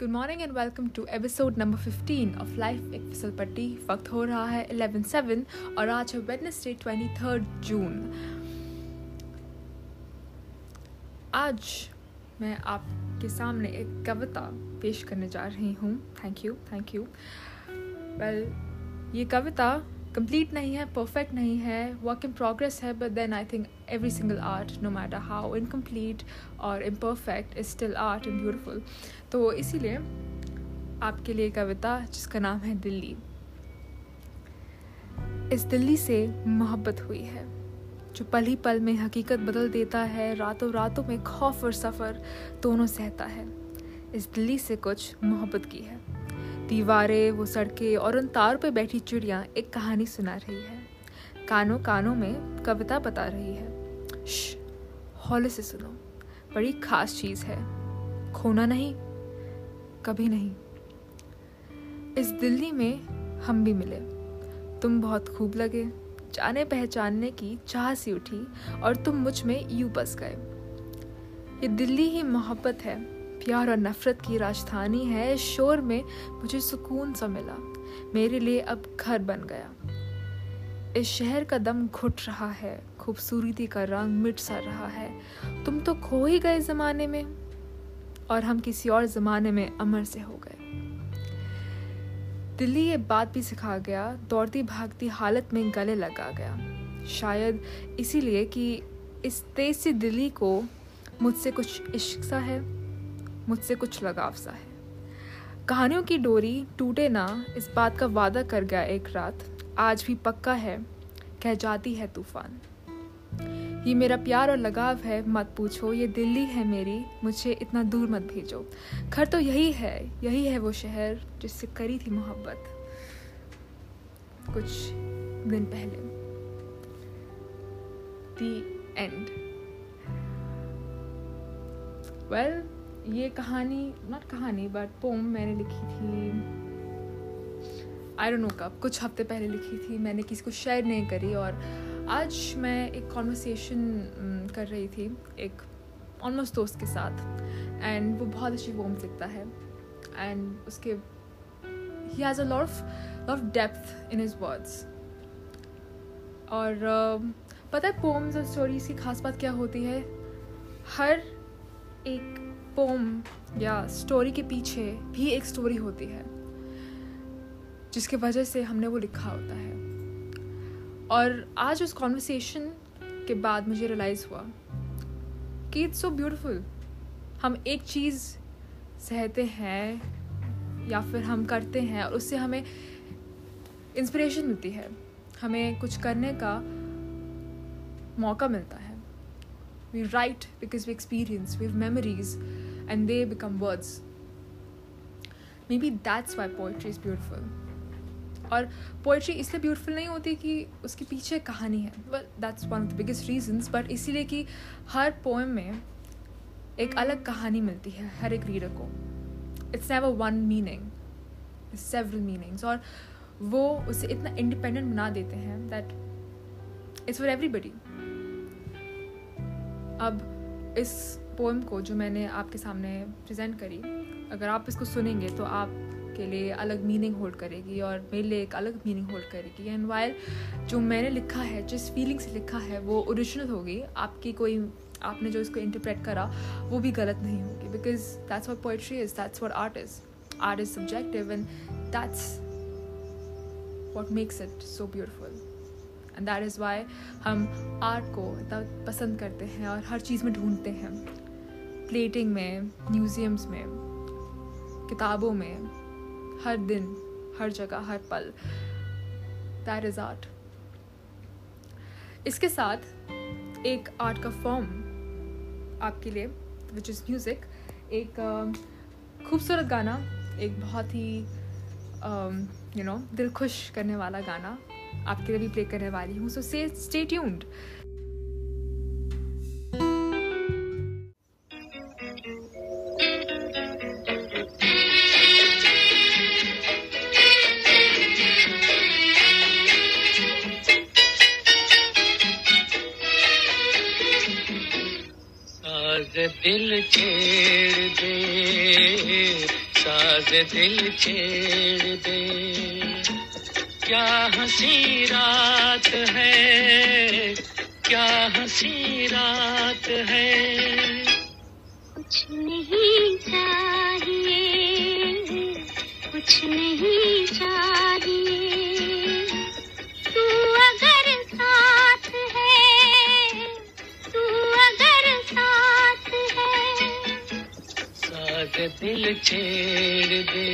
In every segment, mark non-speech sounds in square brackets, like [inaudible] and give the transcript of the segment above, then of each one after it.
Good morning and welcome to episode number 15 of life एक फिसल पट्टी। वक्त हो रहा है 11 सेवन और आज है वेडनेसडे ट्वेंटी थर्ड जून आज मैं आपके सामने एक कविता पेश करने जा रही हूँ। Thank you thank you well ये कविता कंप्लीट नहीं है परफेक्ट नहीं है वर्क इन प्रोग्रेस है but then I think every single art no matter how incomplete और imperfect is still art and beautiful तो इसीलिए आपके लिए कविता, जिसका नाम है दिल्ली, इस दिल्ली से मोहब्बत हुई है, जो पल ही पल में हकीकत बदल देता है, रातों रातों में खौफ और सफ़र दोनों सहता है, इस दिल्ली से कुछ मोहब्बत की है। दीवारें, वो सड़कें और उन तारों पे बैठी चिड़िया एक कहानी सुना रही है। कानों कानों में कविता बता रही है। हौले से सुनो। बड़ी खास चीज़ है। खोना नहीं, कभी नहीं। इस दिल्ली में हम भी मिले। तुम बहुत खूब लगे। जाने पहचानने की चाह सी उठी और तुम मुझमें यूँ बस गए। ये दिल्ली ही मोहब्बत है। प्यार और नफरत की राजधानी है शोर में मुझे सुकून सा मिला। मेरे लिए अब घर बन गया। इस शहर का दम घुट रहा है, खूबसूरती का रंग मिट सा रहा है। तुम तो खो ही गए जमाने में, और हम किसी और जमाने में अमर से हो गए। दिल्ली ये बात भी सिखा गया, दौड़ती भागती हालत में गले लगा गया। शायद इसीलिए कि इस तेज सी दिल्ली को मुझसे कुछ इश्क सा है। मुझसे कुछ लगाव सा है। कहानियों की डोरी टूटे ना, इस बात का वादा कर गया एक रात। आज भी पक्का है, कह जाती है तूफ़ान। ये मेरा प्यार और लगाव है, मत पूछो, ये दिल्ली है मेरी, मुझे इतना दूर मत भेजो। घर तो यही है यही है वो शहर जिससे करी थी मोहब्बत। कुछ दिन पहले। दी एंड वेल ये कहानी नॉट कहानी बट पोम मैंने लिखी थी। आई डोंट नो कब कुछ हफ़्ते पहले लिखी थी। मैंने किसी को शेयर नहीं करी और आज मैं एक कॉन्वर्सेशन कर रही थी एक ऑलमोस्ट दोस्त के साथ। एंड वो बहुत अच्छी पोम लिखता है। एंड उसके ही has a lot of of depth in his words और uh, पता है पोम्स और स्टोरीज की खास बात क्या होती है? हर एक पोम या स्टोरी के पीछे भी एक स्टोरी होती है, जिसके वजह से हमने वो लिखा होता है। और आज उस कॉन्वर्सेशन के बाद मुझे रियलाइज़ हुआ कि इट्स सो ब्यूटिफुल हम एक चीज़ सहते हैं, या फिर हम करते हैं, और उससे हमें इंस्पिरेशन मिलती है। हमें कुछ करने का मौका मिलता है। We write because we experience have memories and they become words. Maybe that's why poetry is beautiful. और पोइट्री इसलिए ब्यूटीफुल नहीं होती कि उसके पीछे कहानी है। Well that's one of the biggest reasons but इसीलिए कि हर पोएम में एक अलग कहानी मिलती है, हर एक रीडर को। It's never one meaning several meanings और वो उसे इतना इंडिपेंडेंट बना देते हैं दैट इट्स फॉर एवरीबडी अब इस पोएम को जो मैंने आपके सामने प्रेजेंट करी, अगर आप इसको सुनेंगे तो आपके लिए अलग मीनिंग होल्ड करेगी और मेरे लिए एक अलग मीनिंग होल्ड करेगी। एंड वाइल जो मैंने लिखा है, जिस फीलिंग से लिखा है, वो ओरिजिनल होगी, आपकी कोई, आपने जो इसको इंटरप्रेट करा, वो भी गलत नहीं होगी। Because that's what poetry is that's what art is art is subjective and that's what makes it so beautiful and that is why हम आर्ट को इतना पसंद करते हैं और हर चीज़ में ढूंढते हैं। प्लेटिंग में, म्यूज़ियम्स में, किताबों में, हर दिन, हर जगह, हर पल। दैट इज़ आर्ट इसके साथ एक आर्ट का फॉर्म आपके लिए विच इज़ म्यूज़िक एक खूबसूरत गाना, एक बहुत ही यू नो दिल खुश करने वाला गाना आपके लिए भी प्ले करने वाली हूँ। सो से स्टे ट्यून्ड दिल छेड़ दे, साज दिल छेड़ दे। क्या हँसी रात है, क्या हँसी रात है? कुछ नहीं चाहिए, कुछ नहीं चाहिए। साज दिल छेड़ दे।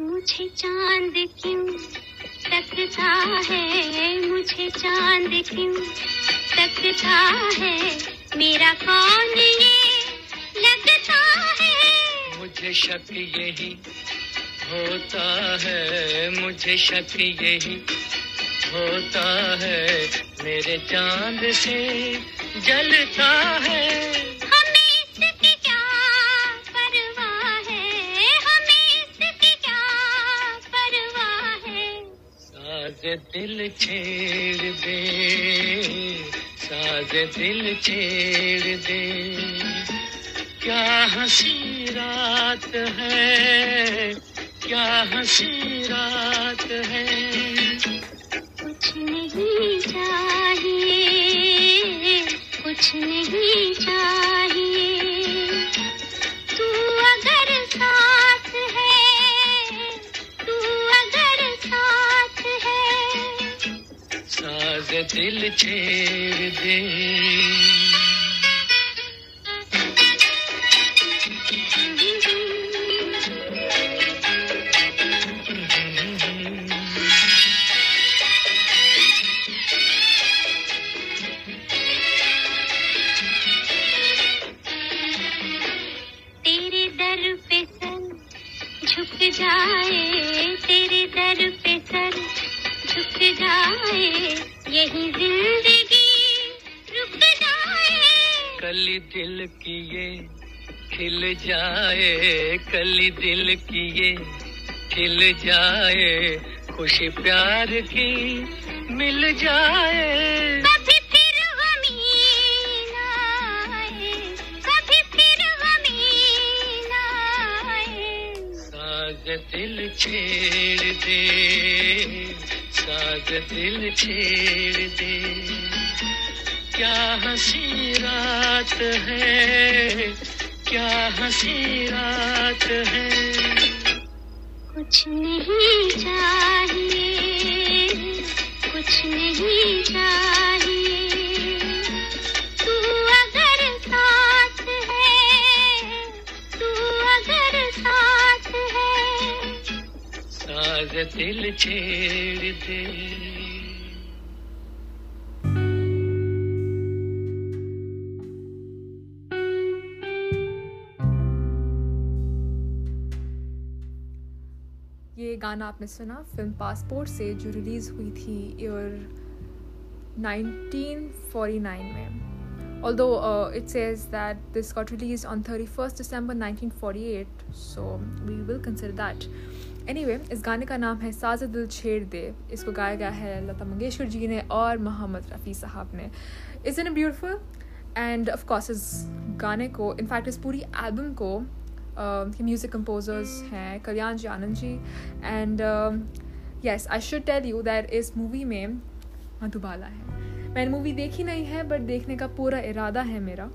मुझे चाँद है? मुझे चाँद क्यों तकता है? मेरा कौन ये लगता है। मुझे शक यही होता है मुझे शक यही होता है। मेरे चाँद से जलता है। हमें इसकी क्या परवाह है? हमें इसकी क्या परवाह है? साज दिल छेड़ दे साज दिल छेड़ दे। क्या हँसी रात है? क्या हँसी रात है? कुछ नहीं चाहिए, कुछ नहीं चाहिए। दिल छेड़ दे। यही ज़िंदगी रुक जाए। कली दिल की ये खिल जाए। कली दिल की ये खिल जाए। खुशी प्यार की मिल जाए। कभी फिर आए कभी फिर आए। साज दिल छेड़ दे। साज दिल छेड़ दे। क्या हँसी रात है? क्या हँसी रात है? कुछ नहीं चाहिए, कुछ नहीं चाहिए। दिल गाना आपने सुना, फ़िल्म पासपोर्ट से, जो रिलीज़ हुई थी ईयर 1949 में। Although it's as that this got release on thirty first December 1948 so we will consider that that anyway, इस गाने का नाम है साज दिल छेड़ दे इसको गाया गया है लता मंगेशकर जी ने और मोहम्मद रफ़ी साहब ने। Is in beautiful and of course इस गाने को इनफैक्ट इस पूरी एल्बम को म्यूज़िक कंपोजर्स हैं Kalyan ji, Anand ji. And yes I should tell you that इस मूवी में मधुबाला है। मैंने मूवी देखी नहीं है बट देखने का पूरा इरादा है मेरा।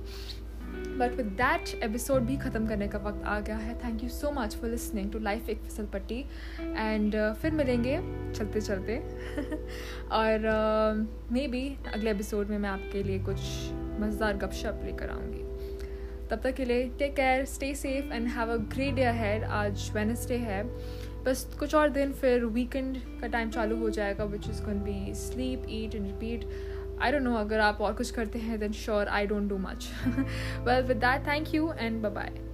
बट विद दैट एपिसोड भी ख़त्म करने का वक्त आ गया है. Thank you so much for listening to life एक फिसल पट्टी एंड फिर मिलेंगे चलते चलते. [laughs] और मे uh, बी अगले एपिसोड में मैं आपके लिए कुछ मज़ेदार गपशप लेकर आऊँगी. तब तक के लिए take care stay safe and have a great day ahead आज वेनसडे है. बस कुछ और दिन फिर वीकेंड का टाइम चालू हो जाएगा which is gonna be sleep eat and repeat I don't know अगर आप और कुछ करते हैं then sure I don't do much well with that thank you and bye